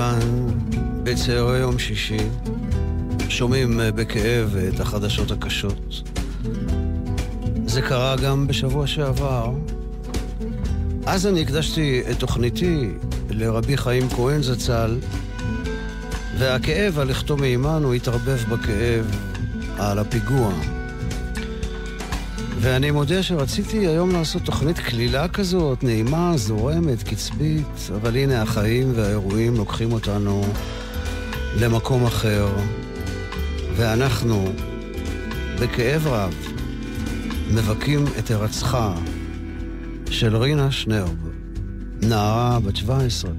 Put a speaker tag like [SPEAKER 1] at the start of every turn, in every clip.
[SPEAKER 1] כאן, בצערי יום שישי, שומעים אה, בכאב את החדשות הקשות. זה קרה גם בשבוע שעבר. אז אני הקדשתי את תוכניתי לרבי חיים כהן זצ"ל, והכאב על לכתו מעימנו התערבב בכאב על הפיגוע. ואני מודה שרציתי היום לעשות תוכנית כלילה כזאת, נעימה, זורמת, קצבית, אבל הנה החיים והאירועים לוקחים אותנו למקום אחר, ואנחנו, בכאב רב, מבכים את הרצחה של רינה שנרב, נערה בת 17,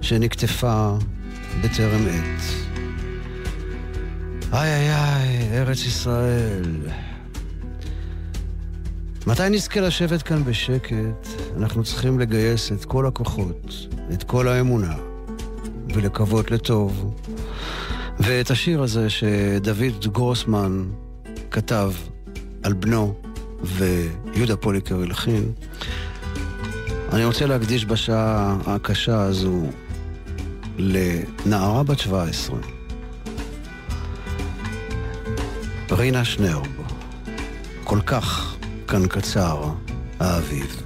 [SPEAKER 1] שנקטפה בטרם עת. איי איי איי, ארץ ישראל. מתי נזכה לשבת כאן בשקט, אנחנו צריכים לגייס את כל הכוחות, את כל האמונה, ולקוות לטוב. ואת השיר הזה שדוד גרוסמן כתב על בנו ויהודה פוליקר הלחין, אני רוצה להקדיש בשעה הקשה הזו לנערה בת 17, רינה שנרב, כל כך כאן קצר, האביב.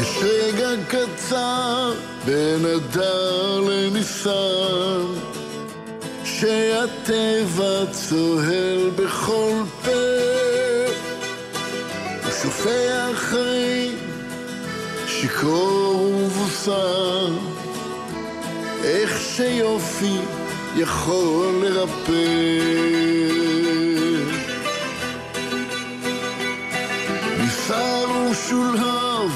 [SPEAKER 2] יש רגע בין אדר לניסן שהטבע צוהל בכל פה ושופע חיים שיכור ובוסר, איך שיופי יכול לרפא. ניסר ושולהב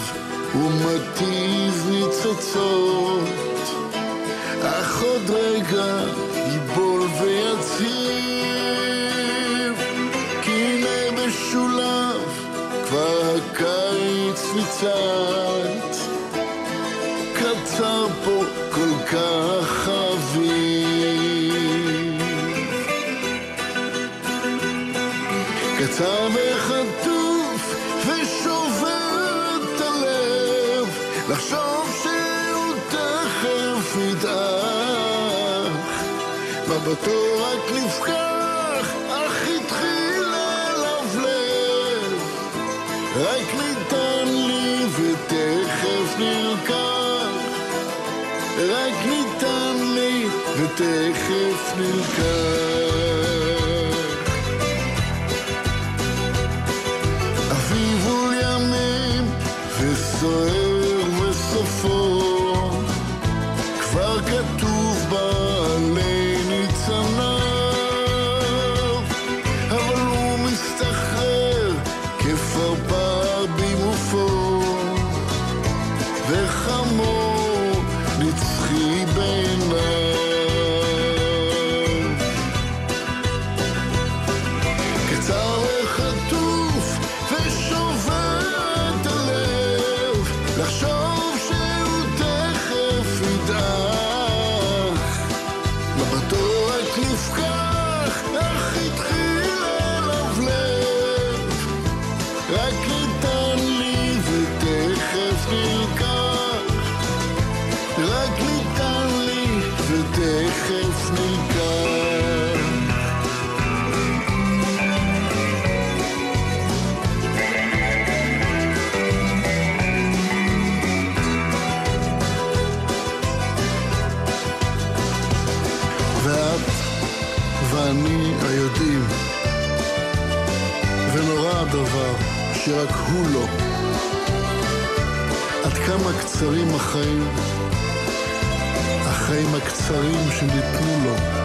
[SPEAKER 2] ומטיב ניצוצות, אך עוד רגע מבטו רק נפקח, אך התחיל ללבלב. רק ניתן לי ותכף נלקח. רק ניתן לי ותכף נלקח. הוא לא. עד כמה קצרים החיים, ברגעים הקצרים שניתנו לו.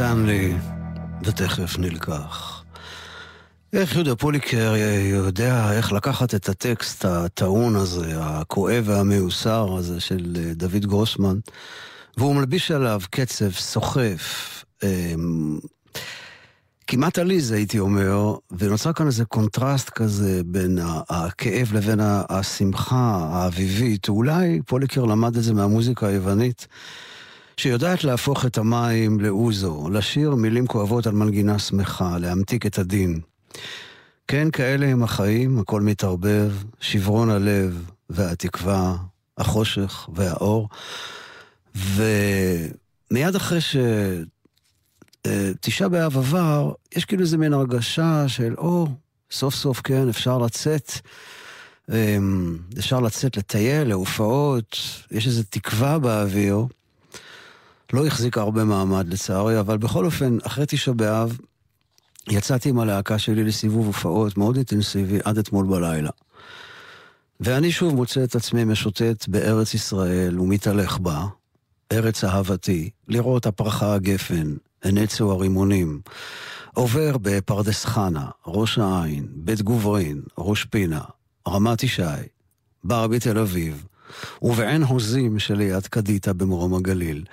[SPEAKER 2] ניתן לי, ותכף נלקח.
[SPEAKER 1] איך יהודה פוליקר יודע איך לקחת את הטקסט הטעון הזה, הכואב והמיוסר הזה של אה, דוד גרוסמן, והוא מלביש עליו קצב סוחף, אמ, כמעט עליז הייתי אומר, ונוצר כאן איזה קונטרסט כזה בין הכאב לבין השמחה האביבית. אולי פוליקר למד את זה מהמוזיקה היוונית. שיודעת להפוך את המים לאוזו, לשיר מילים כואבות על מנגינה שמחה, להמתיק את הדין. כן, כאלה הם החיים, הכל מתערבב, שברון הלב והתקווה, החושך והאור. ומיד אחרי שתשעה באב עבר, יש כאילו איזה מין הרגשה של, או, סוף סוף כן, אפשר לצאת. אמ, אפשר לצאת לטייל, להופעות, יש איזו תקווה באוויר. לא החזיק הרבה מעמד לצערי, אבל בכל אופן, אחרי תשעה באב, יצאתי עם הלהקה שלי לסיבוב הופעות מאוד אינטנסיבי עד אתמול בלילה. ואני שוב מוצא את עצמי משוטט בארץ ישראל ומתהלך בה, ארץ אהבתי, לראות הפרחה הגפן, הנצו הרימונים, עובר בפרדס חנה, ראש העין, בית גוברין, ראש פינה, רמת ישי, בר בתל אביב, ובעין הוזים שליד קדיטה במרום הגליל.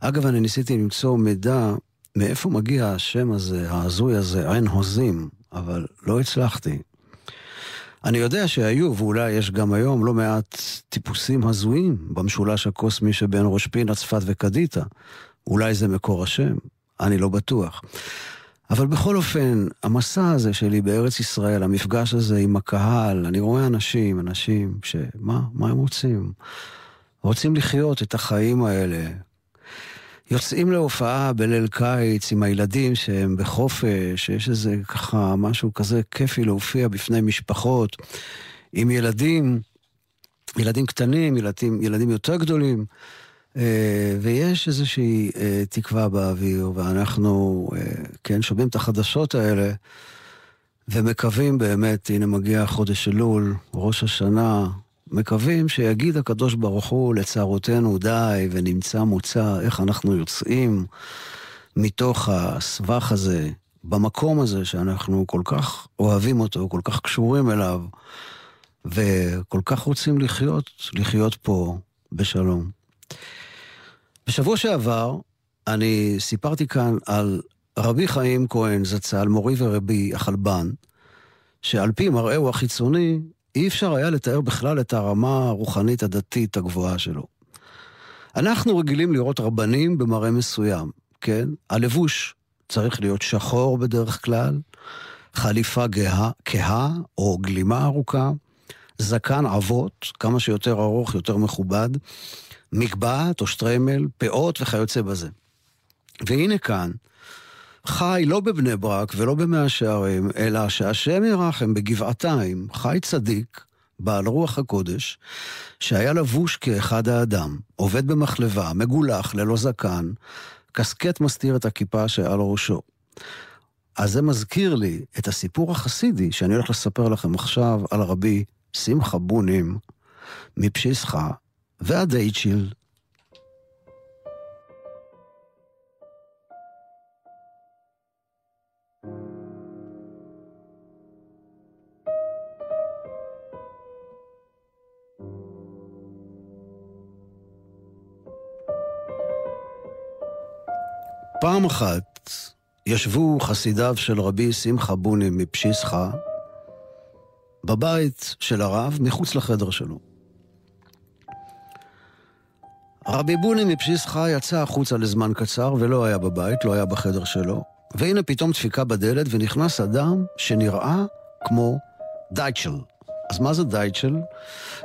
[SPEAKER 1] אגב, אני ניסיתי למצוא מידע מאיפה מגיע השם הזה, ההזוי הזה, עין הוזים, אבל לא הצלחתי. אני יודע שהיו, ואולי יש גם היום, לא מעט טיפוסים הזויים במשולש הקוסמי שבין ראש פינה, צפת וקדיטה. אולי זה מקור השם, אני לא בטוח. אבל בכל אופן, המסע הזה שלי בארץ ישראל, המפגש הזה עם הקהל, אני רואה אנשים, אנשים שמה, מה הם רוצים? רוצים לחיות את החיים האלה. יוצאים להופעה בליל קיץ עם הילדים שהם בחופש, יש איזה ככה משהו כזה כיפי להופיע בפני משפחות, עם ילדים, ילדים קטנים, ילדים, ילדים יותר גדולים. אה, ויש איזושהי אה, תקווה באוויר, ואנחנו, אה, כן, שומעים את החדשות האלה, ומקווים באמת, הנה מגיע חודש אלול, ראש השנה, מקווים שיגיד הקדוש ברוך הוא לצערותינו די, ונמצא מוצא איך אנחנו יוצאים מתוך הסבך הזה, במקום הזה שאנחנו כל כך אוהבים אותו, כל כך קשורים אליו, וכל כך רוצים לחיות, לחיות פה בשלום. בשבוע שעבר אני סיפרתי כאן על רבי חיים כהן זצ"ל, מורי ורבי החלבן, שעל פי מראהו החיצוני, אי אפשר היה לתאר בכלל את הרמה הרוחנית הדתית הגבוהה שלו. אנחנו רגילים לראות רבנים במראה מסוים, כן? הלבוש צריך להיות שחור בדרך כלל, חליפה כהה או גלימה ארוכה, זקן עבות, כמה שיותר ארוך, יותר מכובד, מגבעת או שטריימל, פאות וכיוצא בזה. והנה כאן, חי לא בבני ברק ולא במאה שערים, אלא שהשם ירחם בגבעתיים, חי צדיק, בעל רוח הקודש, שהיה לבוש כאחד האדם, עובד במחלבה, מגולח, ללא זקן, קסקט מסתיר את הכיפה שעל ראשו. אז זה מזכיר לי את הסיפור החסידי שאני הולך לספר לכם עכשיו על רבי שמחה בונים מפשיסחה ועד אייצ'יל. פעם אחת ישבו חסידיו של רבי שמחה בונים מפשיסחה בבית של הרב מחוץ לחדר שלו. רבי בוני מפשיסחה יצא החוצה לזמן קצר ולא היה בבית, לא היה בחדר שלו, והנה פתאום דפיקה בדלת ונכנס אדם שנראה כמו דייטשל. אז מה זה דייטשל?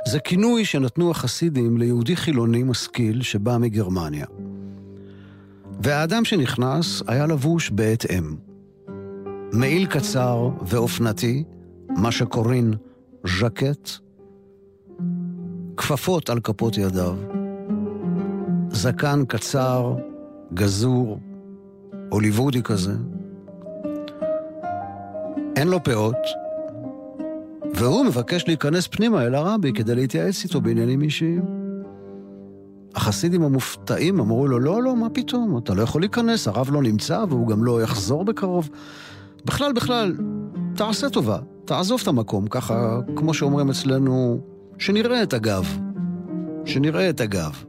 [SPEAKER 1] זה כינוי שנתנו החסידים ליהודי חילוני משכיל שבא מגרמניה. והאדם שנכנס היה לבוש בהתאם. מעיל קצר ואופנתי, מה שקוראים ז'קט, כפפות על כפות ידיו, זקן קצר, גזור, הוליוודי כזה. אין לו פאות, והוא מבקש להיכנס פנימה אל הרבי כדי להתייעץ איתו בעניינים אישיים. החסידים המופתעים אמרו לו, לא, לא, מה פתאום, אתה לא יכול להיכנס, הרב לא נמצא והוא גם לא יחזור בקרוב. בכלל, בכלל, תעשה טובה, תעזוב את המקום, ככה, כמו שאומרים אצלנו, שנראה את הגב. שנראה את הגב.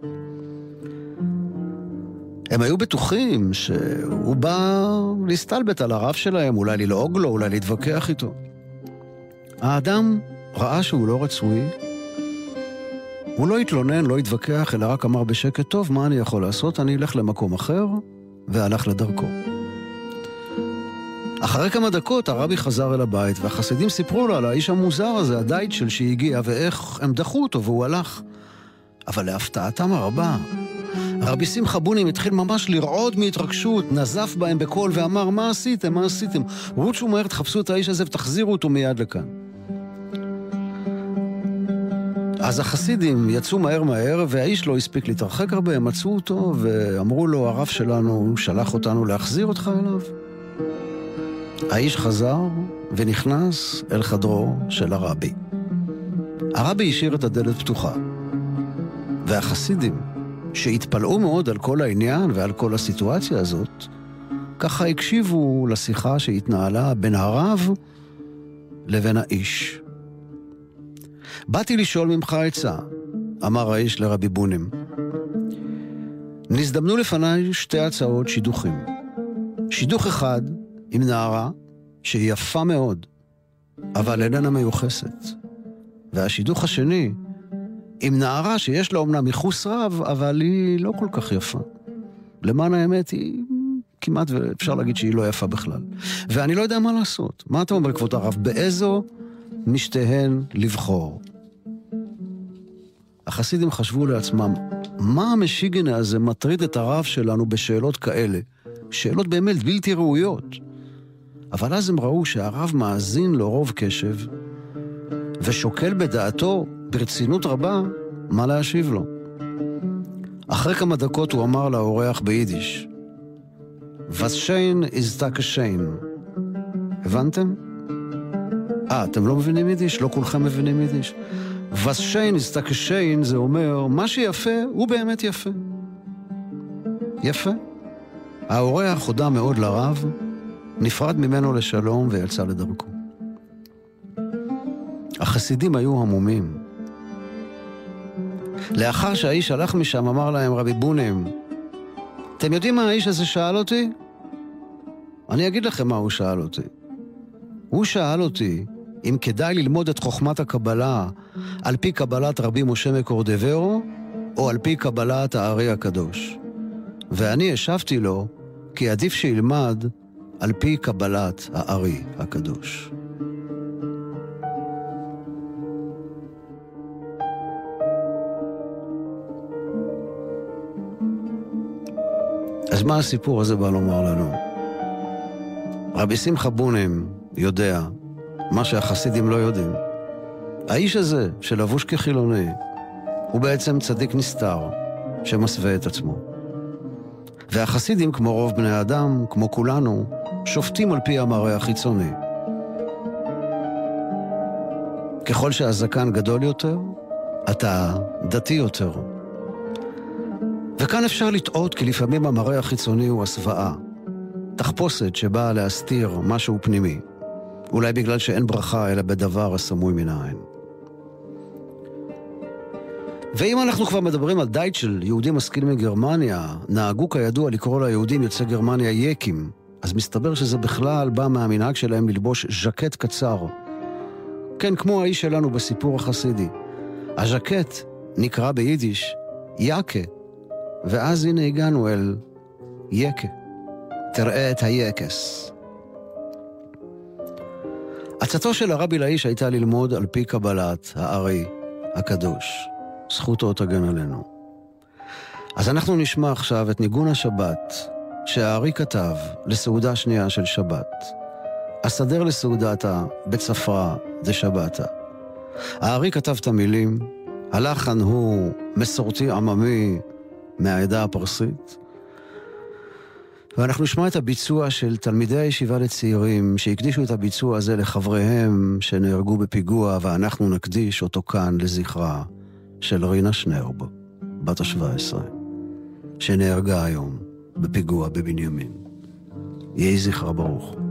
[SPEAKER 1] הם היו בטוחים שהוא בא להסתלבט על הרב שלהם, אולי ללעוג לו, אולי להתווכח איתו. האדם ראה שהוא לא רצוי, הוא לא התלונן, לא התווכח, אלא רק אמר בשקט, טוב, מה אני יכול לעשות? אני אלך למקום אחר, והלך לדרכו. אחרי כמה דקות הרבי חזר אל הבית, והחסידים סיפרו לו על האיש המוזר הזה, הדייטשל שהגיע, ואיך הם דחו אותו והוא הלך. אבל להפתעתם הרבה, רבי שמחה בונים התחיל ממש לרעוד מהתרגשות, נזף בהם בקול ואמר, מה עשיתם? מה עשיתם? רוצו מהר, תחפשו את האיש הזה ותחזירו אותו מיד לכאן. אז החסידים יצאו מהר מהר, והאיש לא הספיק להתרחק הרבה, הם מצאו אותו ואמרו לו, הרב שלנו שלח אותנו להחזיר אותך אליו. האיש חזר ונכנס אל חדרו של הרבי. הרבי השאיר את הדלת פתוחה, והחסידים, שהתפלאו מאוד על כל העניין ועל כל הסיטואציה הזאת, ככה הקשיבו לשיחה שהתנהלה בין הרב לבין האיש. באתי לשאול ממך עצה, אמר האיש לרבי בונים. נזדמנו לפניי שתי הצעות שידוכים. שידוך אחד עם נערה שהיא יפה מאוד, אבל איננה מיוחסת. והשידוך השני עם נערה שיש לה אומנם ייחוס רב, אבל היא לא כל כך יפה. למען האמת, היא כמעט, ואפשר להגיד שהיא לא יפה בכלל. ואני לא יודע מה לעשות. מה אתה אומר, כבוד הרב? באיזו משתיהן לבחור? החסידים חשבו לעצמם, מה המשיגנה הזה מטריד את הרב שלנו בשאלות כאלה? שאלות באמת בלתי ראויות. אבל אז הם ראו שהרב מאזין לו רוב קשב, ושוקל בדעתו, ברצינות רבה, מה להשיב לו. אחרי כמה דקות הוא אמר לאורח ביידיש, ist da geschehen. הבנתם? אה, אתם לא מבינים יידיש? לא כולכם מבינים יידיש? Ist da geschehen זה אומר, מה שיפה הוא באמת יפה. יפה. האורח הודה מאוד לרב, נפרד ממנו לשלום ויצא לדרכו. החסידים היו המומים. לאחר שהאיש הלך משם, אמר להם רבי בונים, אתם יודעים מה האיש הזה שאל אותי? אני אגיד לכם מה הוא שאל אותי. הוא שאל אותי אם כדאי ללמוד את חוכמת הקבלה על פי קבלת רבי משה מקורדברו, או על פי קבלת הארי הקדוש. ואני השבתי לו, כי עדיף שילמד על פי קבלת הארי הקדוש. אז מה הסיפור הזה בא לומר לנו? רבי שמחה בונים יודע מה שהחסידים לא יודעים. האיש הזה, שלבוש כחילוני, הוא בעצם צדיק נסתר, שמסווה את עצמו. והחסידים, כמו רוב בני האדם, כמו כולנו, שופטים על פי המראה החיצוני. ככל שהזקן גדול יותר, אתה דתי יותר. וכאן אפשר לטעות, כי לפעמים המראה החיצוני הוא הסוואה. תחפושת שבאה להסתיר משהו פנימי. אולי בגלל שאין ברכה אלא בדבר הסמוי מן העין.
[SPEAKER 3] ואם אנחנו כבר מדברים על דייט של יהודים משכילים מגרמניה, נהגו כידוע לקרוא ליהודים יוצאי גרמניה יקים, אז מסתבר שזה בכלל בא מהמנהג שלהם ללבוש ז'קט קצר. כן, כמו האיש שלנו בסיפור החסידי. הז'קט נקרא ביידיש יאקה, ואז הנה הגענו אל יקה. תראה את היקס. עצתו של הרבי לאיש הייתה ללמוד על פי קבלת הארי הקדוש. זכותו תגן עלינו. אז אנחנו נשמע עכשיו את ניגון השבת שהארי כתב לסעודה שנייה של שבת. אסדר לסעודתה בצפרא דשבתא. הארי כתב את המילים, הלחן הוא מסורתי עממי מהעדה הפרסית, ואנחנו נשמע את הביצוע של תלמידי הישיבה לצעירים שהקדישו את הביצוע הזה לחבריהם שנהרגו בפיגוע, ואנחנו נקדיש אותו כאן לזכרה של רינה שנרב, בת ה-17, שנהרגה היום בפיגוע בבנימין. יהי זכרה ברוך.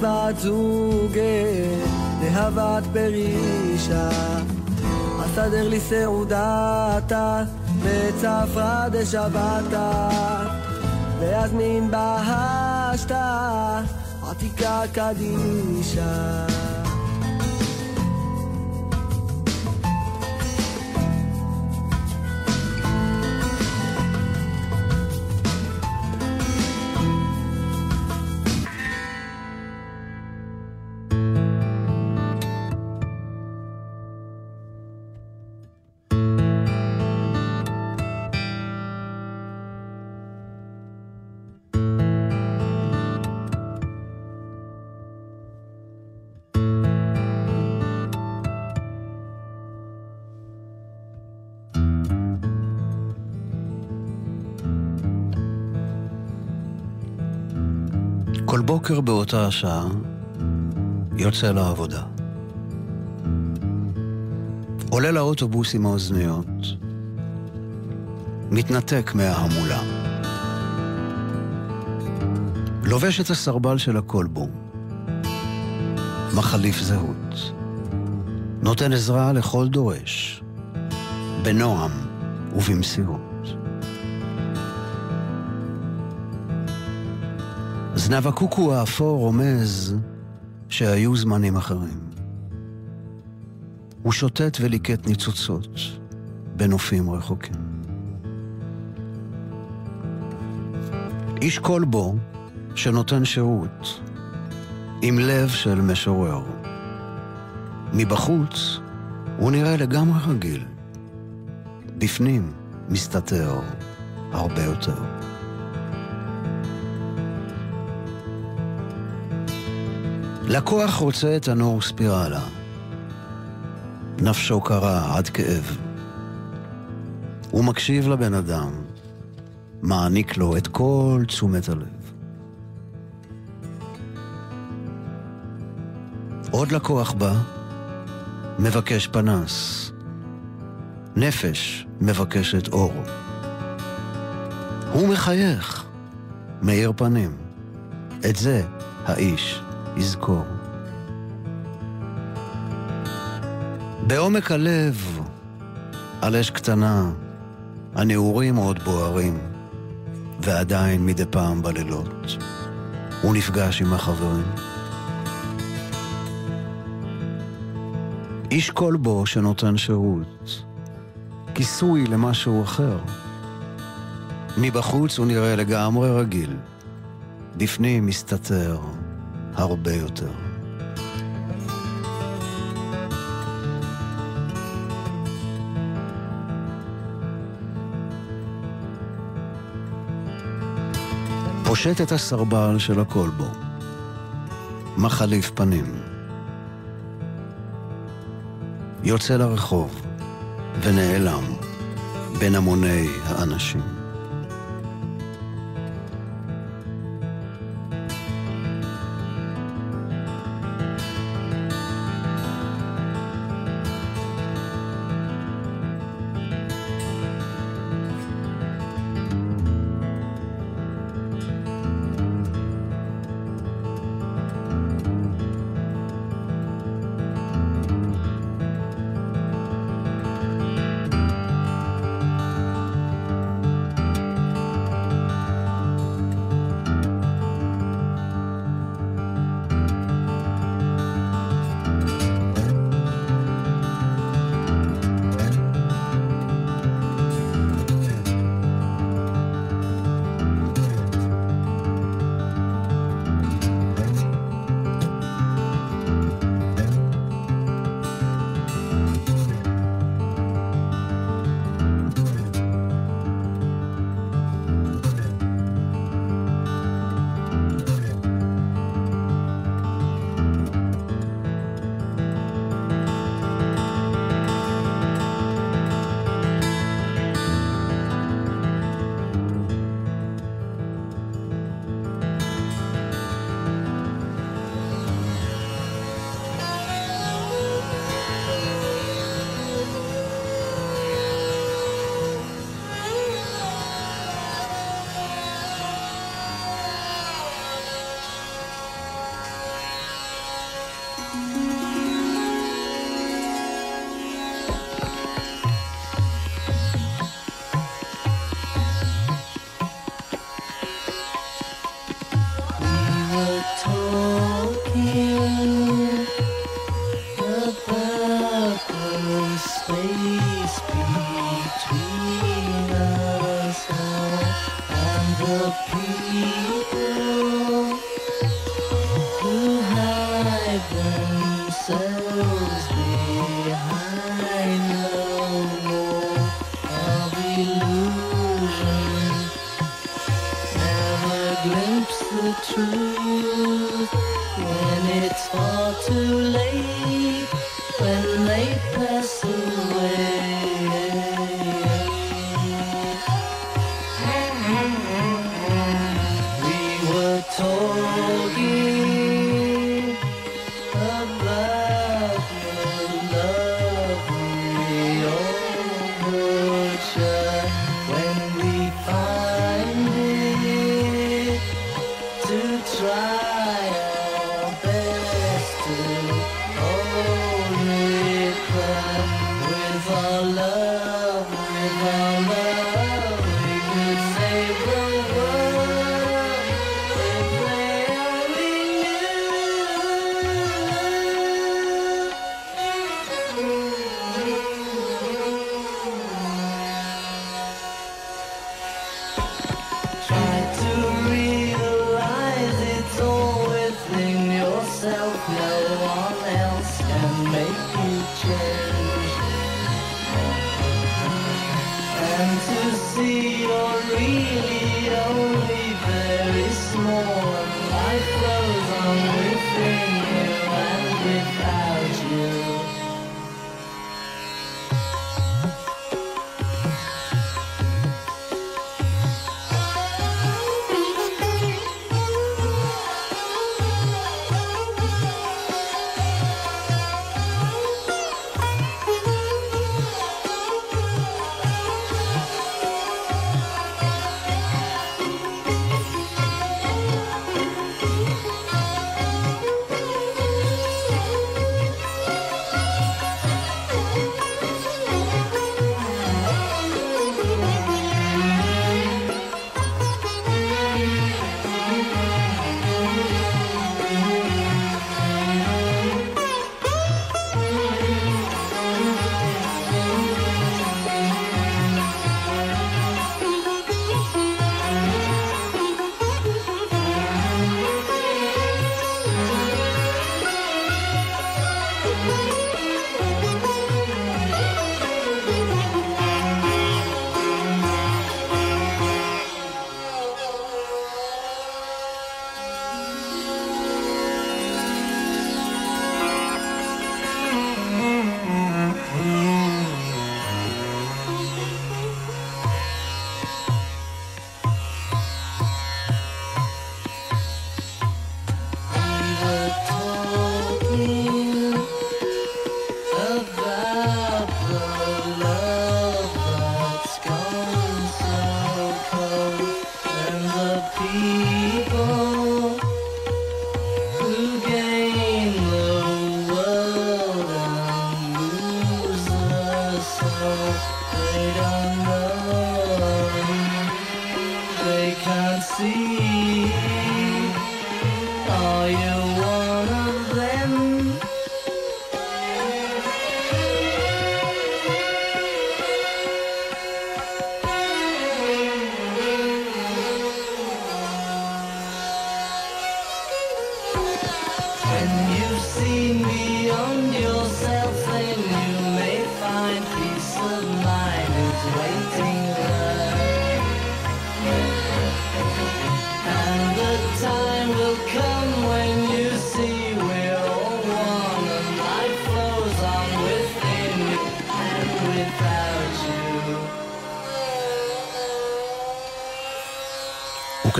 [SPEAKER 4] בת זוגה להבת פרישה אסדר לי סעודתה בצפרא דשבתא ויזמין בהשתה עתיקה קדישה
[SPEAKER 1] כל בוקר באותה השעה יוצא לעבודה. עולה לאוטובוס עם האוזניות, מתנתק מההמולה. לובש את הסרבל של הכלבו, מחליף זהות, נותן עזרה לכל דורש, בנועם ובמסירות. זנב הקוקו האפור רומז שהיו זמנים אחרים. הוא שוטט וליקט ניצוצות בנופים רחוקים. איש כלבו שנותן שירות עם לב של משורר. מבחוץ הוא נראה לגמרי רגיל. בפנים מסתתר הרבה יותר. לקוח רוצה את הנור ספירלה. נפשו קרה עד כאב. הוא מקשיב לבן אדם, מעניק לו את כל תשומת הלב. עוד לקוח בא, מבקש פנס. נפש מבקשת אור. הוא מחייך, מאיר פנים. את זה האיש יזכור. בעומק הלב, על אש קטנה, הנעורים עוד בוערים, ועדיין מדי פעם בלילות, הוא נפגש עם החברים. איש כלבו שנותן שירות, כיסוי למשהו אחר. מבחוץ הוא נראה לגמרי רגיל, בפנים מסתתר הרבה יותר. פושט את הסרבל של הכלבו, מחליף פנים. יוצא לרחוב ונעלם בין המוני האנשים.
[SPEAKER 5] See you're really only very small.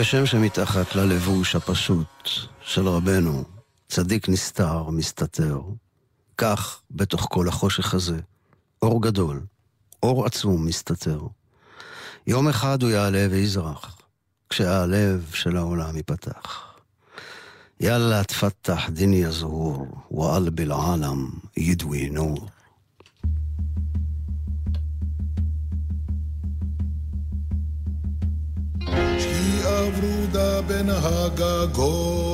[SPEAKER 1] כשם שמתחת ללבוש הפשוט של רבנו, צדיק נסתר, מסתתר, כך, בתוך כל החושך הזה, אור גדול, אור עצום מסתתר. יום אחד הוא יעלה ויזרח, כשהלב של העולם ייפתח. יאללה תפתח דיני הזהור, ואל בלעלם ידווי
[SPEAKER 6] נור. הברודה בין הגגות.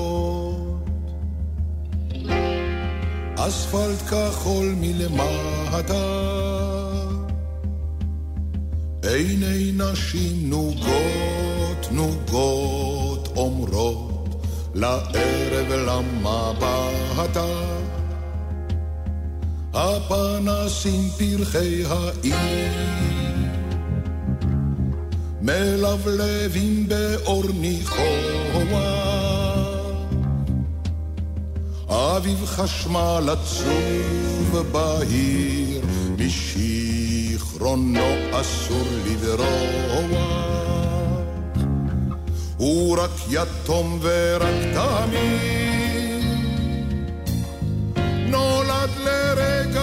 [SPEAKER 6] אספלט כחול מלמטה. עיני נשים נוגות נוגות אומרות לערב למבטה. הפנסים פרחי העיר מלבלבים באור ניחוח. אביב חשמל עצוב בהיר, משיכרונו אסור לברוח. הוא רק יתום ורק תמיד, נולד לרגע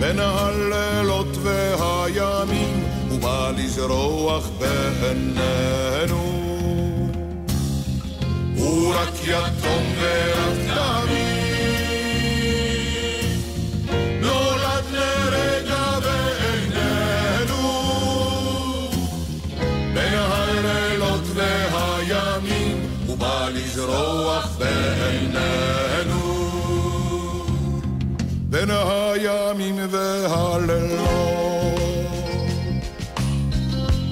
[SPEAKER 6] בין הלילות והימים, הוא בא לזרוח בעינינו. הוא רק יתום ורק תמיד, נולד לרגע ואיננו. בין הלילות והימים, הוא בא לזרוח בעינינו. בין הימים והלילות.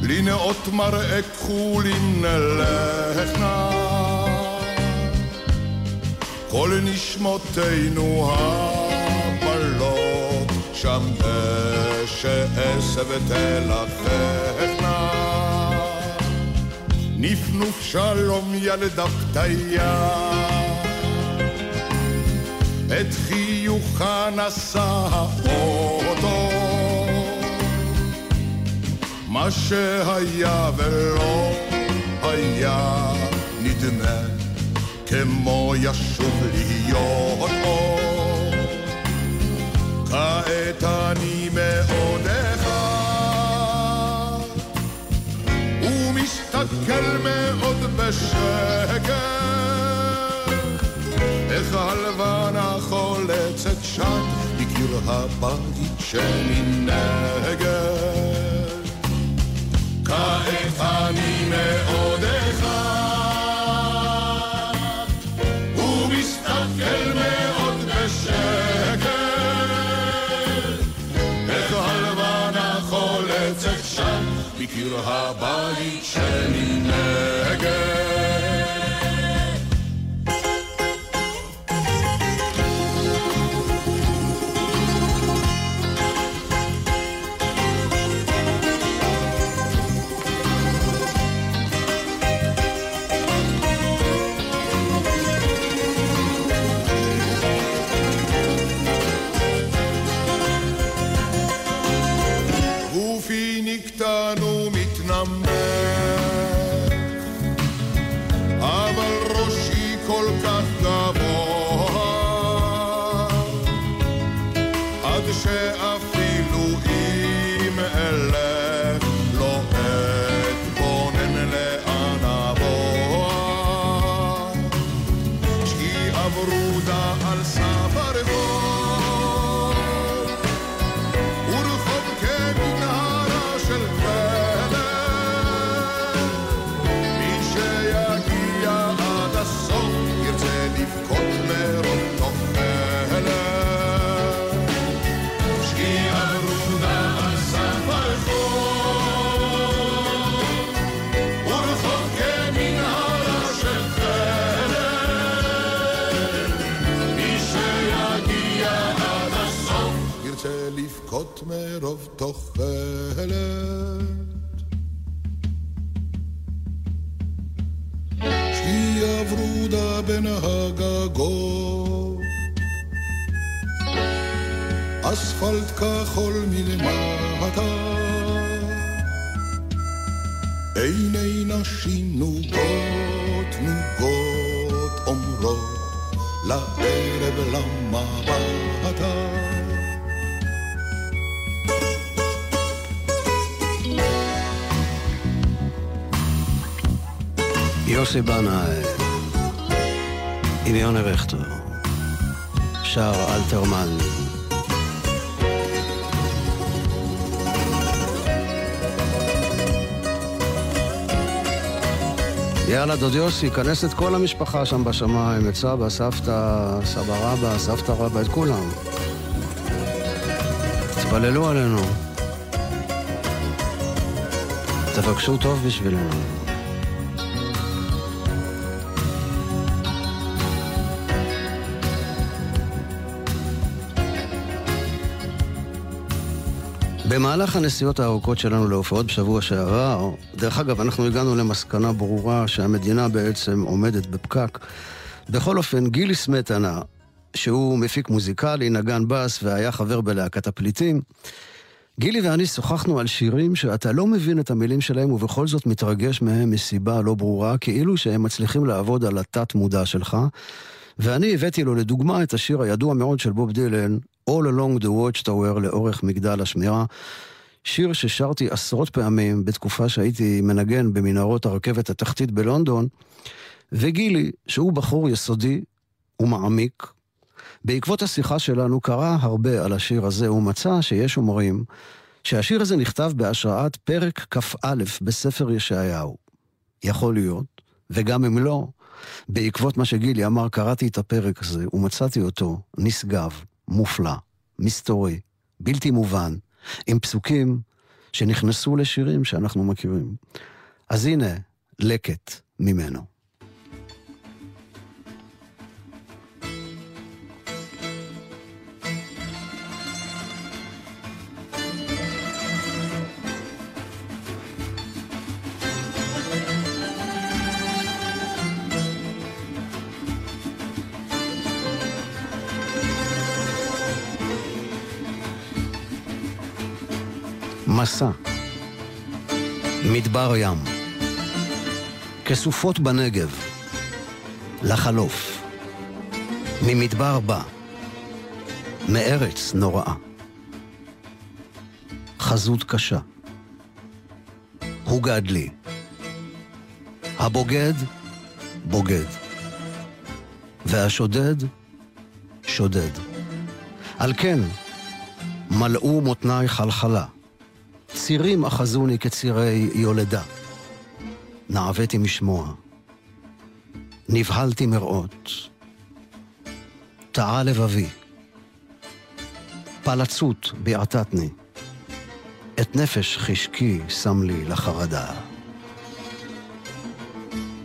[SPEAKER 6] לנאות מראה כחולים נלך נא, כל נשמותינו הבלות, שם אשאס ותלככנה. נפנוף שלום ילדה פתיה, את חיוכה נשא האוטו. מה שהיה ולא היה נדמה כמו ישוב להיות אור. כעת אני אחד ומסתכל מאוד בשקט איך בקיר הבית שמנגד כעת אני מאוד אחד, ומסתכל מאוד בשקט, איך הלבנה חולצת שם, מקיר הבית שמנגד.
[SPEAKER 1] יוסי בנאי עם יוני רכטר, שר אלתרמן. יאללה, דוד יוסי, כנס את כל המשפחה שם בשמיים, את סבא, סבתא, סבא רבא, סבתא רבא, את כולם. תתפללו עלינו. תבקשו טוב בשבילנו. במהלך הנסיעות הארוכות שלנו להופעות בשבוע שעבר, דרך אגב, אנחנו הגענו למסקנה ברורה שהמדינה בעצם עומדת בפקק. בכל אופן, גילי סמטנה, שהוא מפיק מוזיקלי, נגן בס והיה חבר בלהקת הפליטים, גילי ואני שוחחנו על שירים שאתה לא מבין את המילים שלהם ובכל זאת מתרגש מהם מסיבה לא ברורה, כאילו שהם מצליחים לעבוד על התת-מודע שלך. ואני הבאתי לו לדוגמה את השיר הידוע מאוד של בוב דילן, All Along the Watchtower לאורך מגדל השמירה. שיר ששרתי עשרות פעמים בתקופה שהייתי מנגן במנהרות הרכבת התחתית בלונדון, וגילי, שהוא בחור יסודי ומעמיק, בעקבות השיחה שלנו קרא הרבה על השיר הזה, הוא מצא שיש אומרים שהשיר הזה נכתב בהשראת פרק כ"א בספר ישעיהו. יכול להיות, וגם אם לא, בעקבות מה שגילי אמר, קראתי את הפרק הזה ומצאתי אותו נשגב, מופלא, מסתורי, בלתי מובן, עם פסוקים שנכנסו לשירים שאנחנו מכירים. אז הנה, לקט ממנו. מסע. מדבר ים. כסופות בנגב. לחלוף. ממדבר בא. מארץ נוראה. חזות קשה. הוגד לי. הבוגד, בוגד. והשודד, שודד. על כן, מלאו מותניי חלחלה. צירים אחזוני כצירי יולדה. נעוויתי משמוע. נבהלתי מראות. טעה לבבי. פלצות ביעטתני. את נפש חשקי שם לי לחרדה.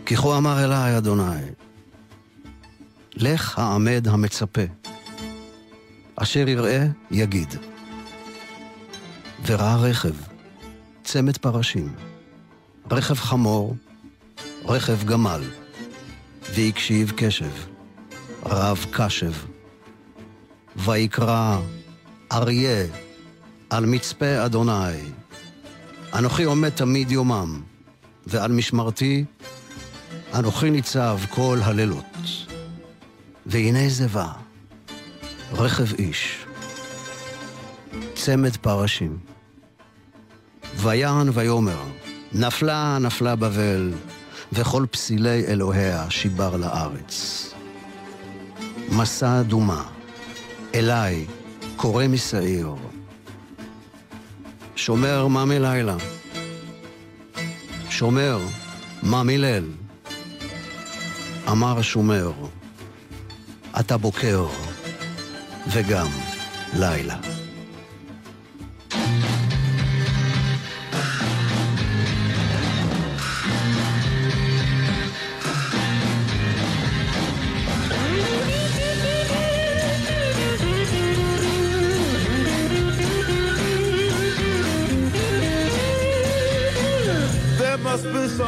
[SPEAKER 1] כי כה אמר אליי אדוני, לך העמד המצפה, אשר יראה יגיד. וראה רכב, צמד פרשים, רכב חמור, רכב גמל, והקשיב קשב, רב קשב. ויקרא אריה על מצפה אדוני. אנוכי עומד תמיד יומם, ועל משמרתי אנוכי ניצב כל הלילות. והנה זה בא, רכב איש, צמד פרשים. ויען ויאמר, נפלה נפלה בבל, וכל פסילי אלוהיה שיבר לארץ. מסע אדומה, אליי, קורא משעיר. שומר מה מלילה, שומר מה מליל. אמר השומר, אתה בוקר וגם לילה.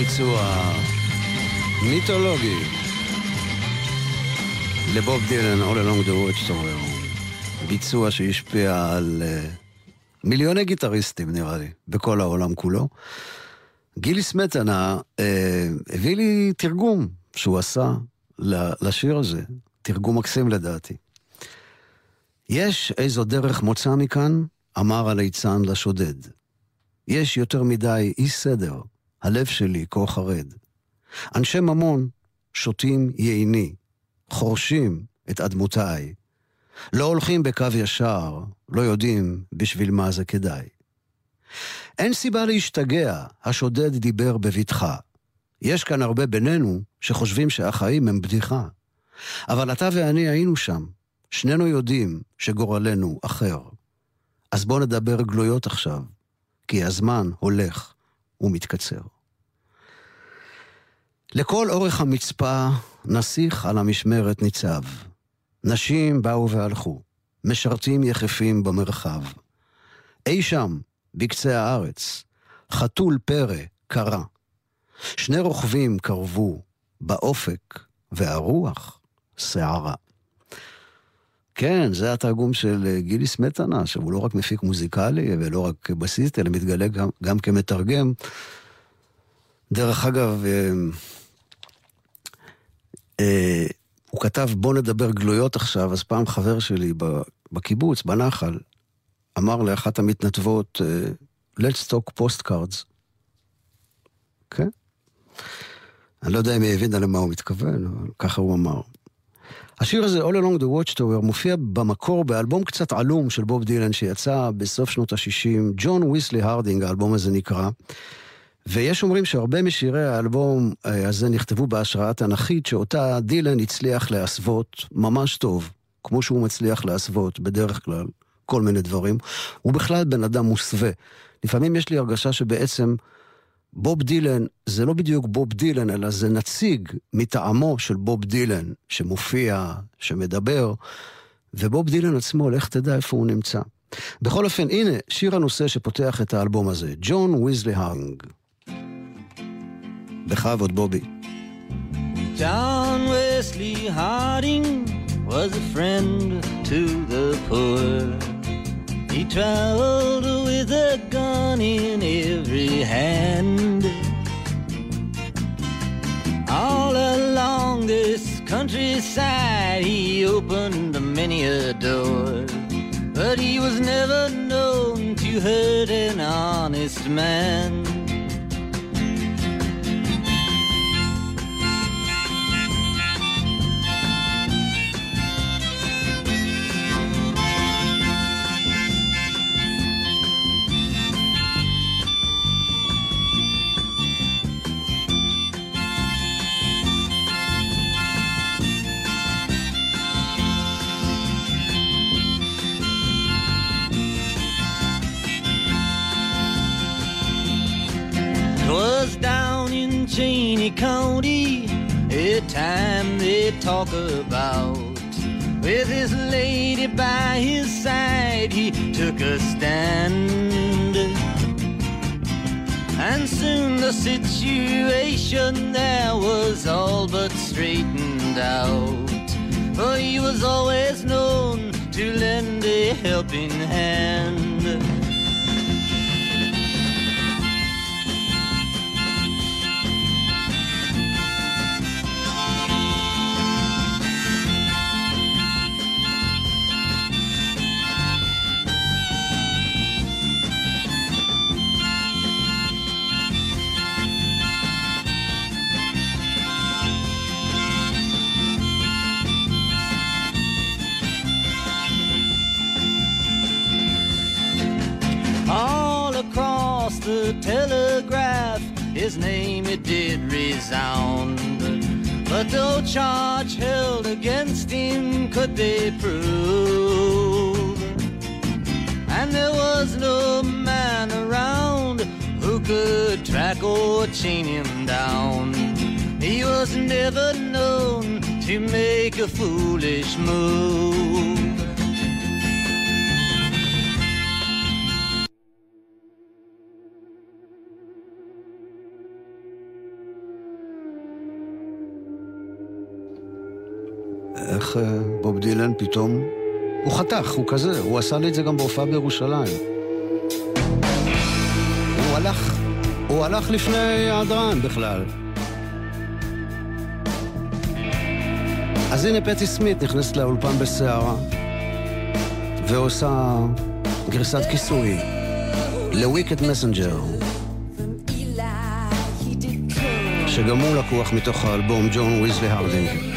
[SPEAKER 1] ביצוע מיתולוגי לבוב דילן, All Along the Watchtower. ביצוע שהשפיע על uh, מיליוני גיטריסטים, נראה לי, בכל העולם כולו. גילי סמטנה uh, הביא לי תרגום שהוא עשה לשיר הזה, תרגום מקסים לדעתי. יש איזו דרך מוצא מכאן, אמר הליצן לשודד. יש יותר מדי אי סדר, הלב שלי כה חרד. אנשי ממון שותים ייני, חורשים את אדמותיי. לא הולכים בקו ישר, לא יודעים בשביל מה זה כדאי. אין סיבה להשתגע, השודד דיבר בבטחה. יש כאן הרבה בינינו שחושבים שהחיים הם בדיחה. אבל אתה ואני היינו שם, שנינו יודעים שגורלנו אחר. אז בוא נדבר גלויות עכשיו, כי הזמן הולך ומתקצר. לכל אורך המצפה, נסיך על המשמרת ניצב. נשים באו והלכו, משרתים יחפים במרחב. אי שם, בקצה הארץ, חתול פרא קרא. שני רוכבים קרבו, באופק, והרוח שערה. כן, זה התרגום של אה, גילי סמטנה, שהוא לא רק מפיק מוזיקלי ולא רק בסיסט, אלא מתגלה גם, גם כמתרגם. דרך אגב, אה, אה, הוא כתב בוא נדבר גלויות עכשיו, אז פעם חבר שלי בקיבוץ, בנחל, אמר לאחת המתנדבות, אה, let's talk postcards. כן? אני לא יודע אם היא הבינה למה הוא מתכוון, אבל ככה הוא אמר. השיר הזה, All Along the Watchtower, מופיע במקור באלבום קצת עלום של בוב דילן שיצא בסוף שנות ה-60, John Wesley Harding, האלבום הזה נקרא. ויש אומרים שהרבה משירי האלבום אה, הזה נכתבו בהשראה תנכית, שאותה דילן הצליח להסוות ממש טוב, כמו שהוא מצליח להסוות בדרך כלל כל מיני דברים. הוא בכלל בן אדם מוסווה. לפעמים יש לי הרגשה שבעצם בוב דילן זה לא בדיוק בוב דילן, אלא זה נציג מטעמו של בוב דילן, שמופיע, שמדבר, ובוב דילן עצמו, לך תדע איפה הוא נמצא. בכל אופן, הנה, שיר הנושא שפותח את האלבום הזה, ג'ון ויזלי האנג. בכבוד, בובי.
[SPEAKER 5] John Wesley Harding was a friend to the poor. He traveled with a gun in every hand. All along this countryside, he opened many a door. But he was never known to hurt an honest man. Cheney County, a time they talk about. With his lady by his side, he took a stand. And soon the situation there was all but straightened out. For he was always known to lend a helping hand. Did resound. But no charge held against him could they prove. And there was no man around who could track or chain him down. He was never known to make a foolish move.
[SPEAKER 1] דילן פתאום... הוא חתך, הוא כזה, הוא עשה לי את זה גם בהופעה בירושלים. הוא הלך, הוא הלך לפני ההדרן בכלל. אז הנה פטי סמית נכנסת לאולפן בסערה, ועושה גרסת כיסוי ל Wicked Messenger, שגם הוא לקוח מתוך האלבום
[SPEAKER 7] John Wesley Harding.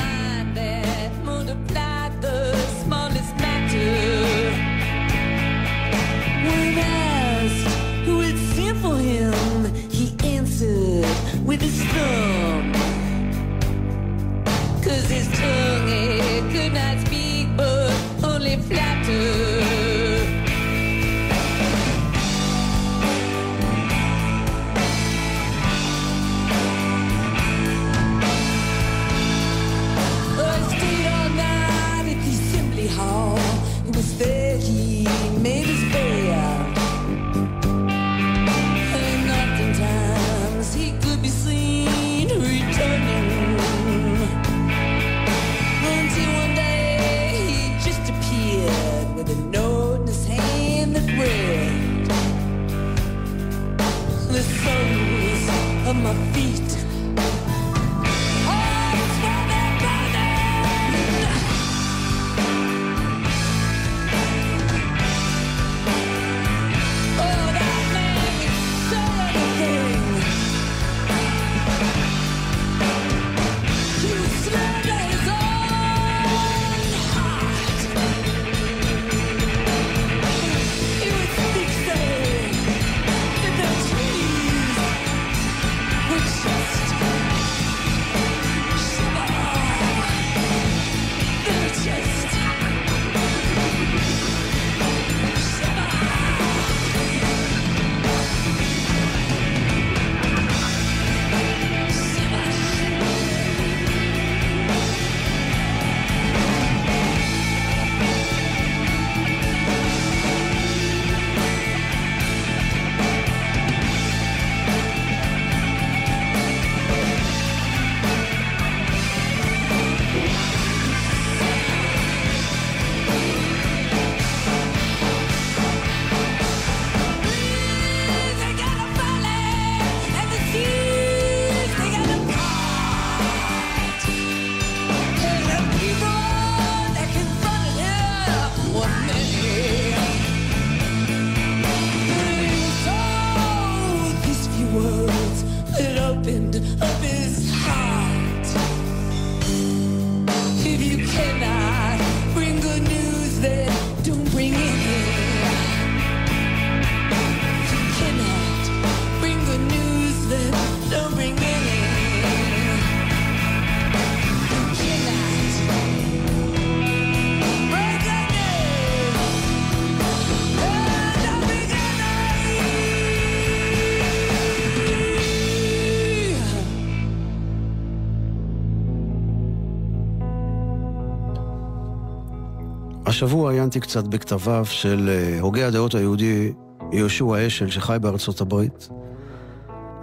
[SPEAKER 1] השבוע עיינתי קצת בכתביו של אה, הוגה הדעות היהודי יהושע השל, שחי בארצות הברית.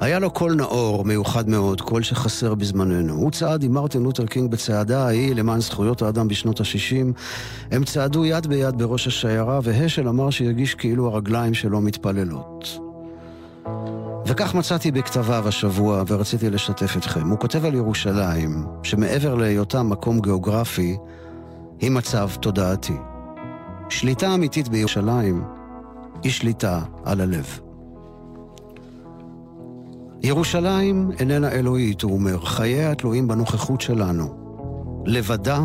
[SPEAKER 1] היה לו קול נאור, מיוחד מאוד, קול שחסר בזמננו. הוא צעד עם מרטין לותר קינג בצעדה ההיא למען זכויות האדם בשנות ה-60. הם צעדו יד ביד בראש השיירה, והשל אמר שירגיש כאילו הרגליים שלו מתפללות. וכך מצאתי בכתביו השבוע, ורציתי לשתף אתכם. הוא כותב על ירושלים, שמעבר להיותה מקום גיאוגרפי, היא מצב תודעתי. שליטה אמיתית בירושלים היא שליטה על הלב. ירושלים איננה אלוהית, הוא אומר, חייה תלויים בנוכחות שלנו. לבדה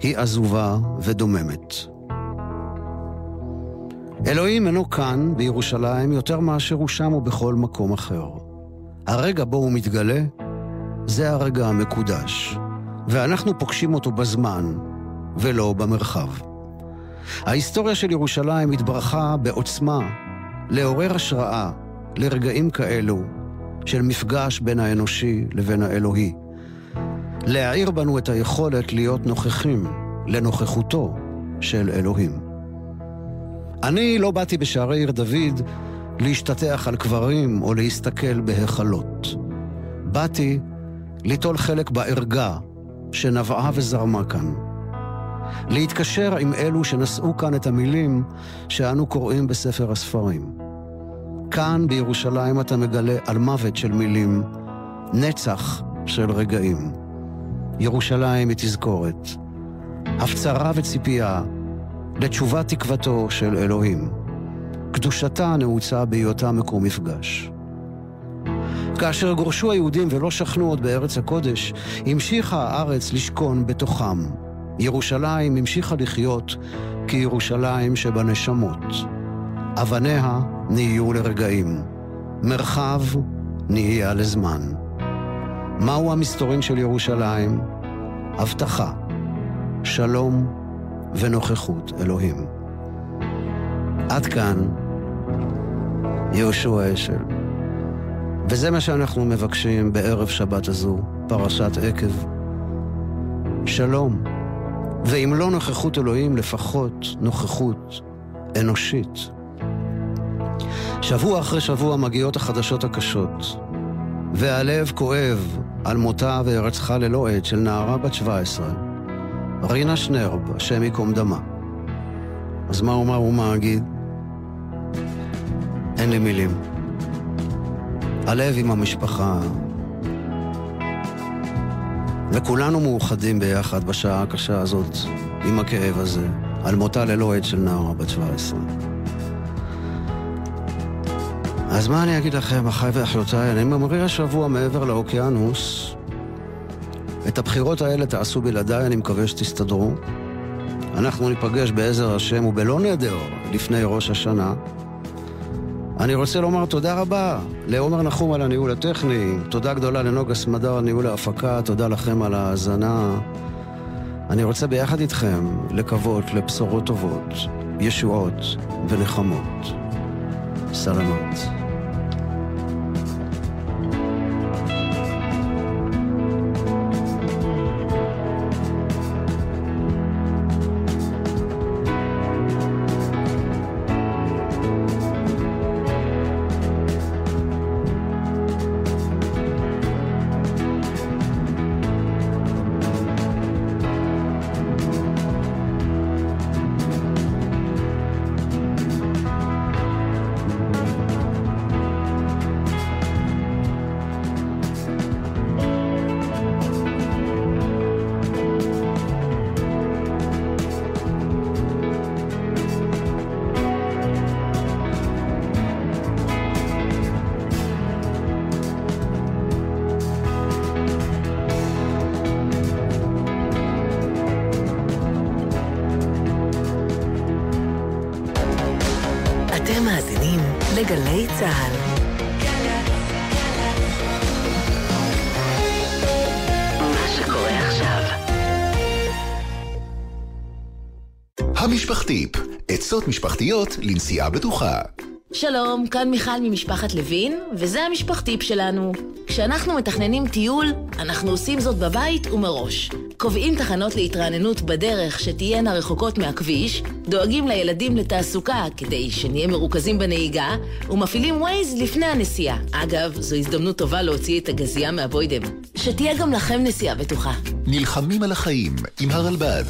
[SPEAKER 1] היא עזובה ודוממת. אלוהים אינו כאן, בירושלים, יותר מאשר הוא שם ובכל מקום אחר. הרגע בו הוא מתגלה, זה הרגע המקודש, ואנחנו פוגשים אותו בזמן, ולא במרחב. ההיסטוריה של ירושלים התברכה בעוצמה לעורר השראה לרגעים כאלו של מפגש בין האנושי לבין האלוהי. להעיר בנו את היכולת להיות נוכחים לנוכחותו של אלוהים. אני לא באתי בשערי עיר דוד להשתטח על קברים או להסתכל בהיכלות. באתי ליטול חלק בערגה שנבעה וזרמה כאן. להתקשר עם אלו שנשאו כאן את המילים שאנו קוראים בספר הספרים. כאן בירושלים אתה מגלה על מוות של מילים, נצח של רגעים. ירושלים היא תזכורת, הפצרה וציפייה לתשובת תקוותו של אלוהים. קדושתה נעוצה בהיותה מקום מפגש. כאשר גורשו היהודים ולא שכנו עוד בארץ הקודש, המשיכה הארץ לשכון בתוכם. ירושלים המשיכה לחיות כירושלים שבנשמות. אבניה נהיו לרגעים, מרחב נהיה לזמן. מהו המסתורין של ירושלים? הבטחה, שלום ונוכחות אלוהים. עד כאן יהושע אשל. וזה מה שאנחנו מבקשים בערב שבת הזו, פרשת עקב. שלום, ואם לא נוכחות אלוהים, לפחות נוכחות אנושית. שבוע אחרי שבוע מגיעות החדשות הקשות, והלב כואב על מותה והירצחה ללא עת של נערה בת 17, רינה שנרב, השם ייקום דמה. אז מה אומר ומה אגיד? אין לי מילים. הלב עם המשפחה, וכולנו מאוחדים ביחד בשעה הקשה הזאת, עם הכאב הזה, על מותה ללא עת של נערה בת 17. אז מה אני אגיד לכם, אחיי ואחיותיי? אני ממריא השבוע מעבר לאוקיינוס. את הבחירות האלה תעשו בלעדיי, אני מקווה שתסתדרו. אנחנו ניפגש בעזר השם ובלא נדר לפני ראש השנה. אני רוצה לומר תודה רבה לעומר נחום על הניהול הטכני, תודה גדולה לנוגה סמדר על ניהול ההפקה, תודה לכם על ההאזנה. אני רוצה ביחד איתכם לקוות לבשורות טובות, ישועות ונחמות. סלמת.
[SPEAKER 8] משפחתיות לנסיעה בטוחה.
[SPEAKER 9] שלום, כאן מיכל ממשפחת לוין, וזה המשפחתיפ שלנו. כשאנחנו מתכננים טיול, אנחנו עושים זאת בבית ומראש. קובעים תחנות להתרעננות בדרך שתהיינה רחוקות מהכביש, דואגים לילדים לתעסוקה כדי שנהיה מרוכזים בנהיגה, ומפעילים ווייז לפני הנסיעה. אגב, זו הזדמנות טובה להוציא את הגזייה מהבוידם. שתהיה גם לכם נסיעה בטוחה.
[SPEAKER 8] נלחמים על החיים עם הרלב"ד.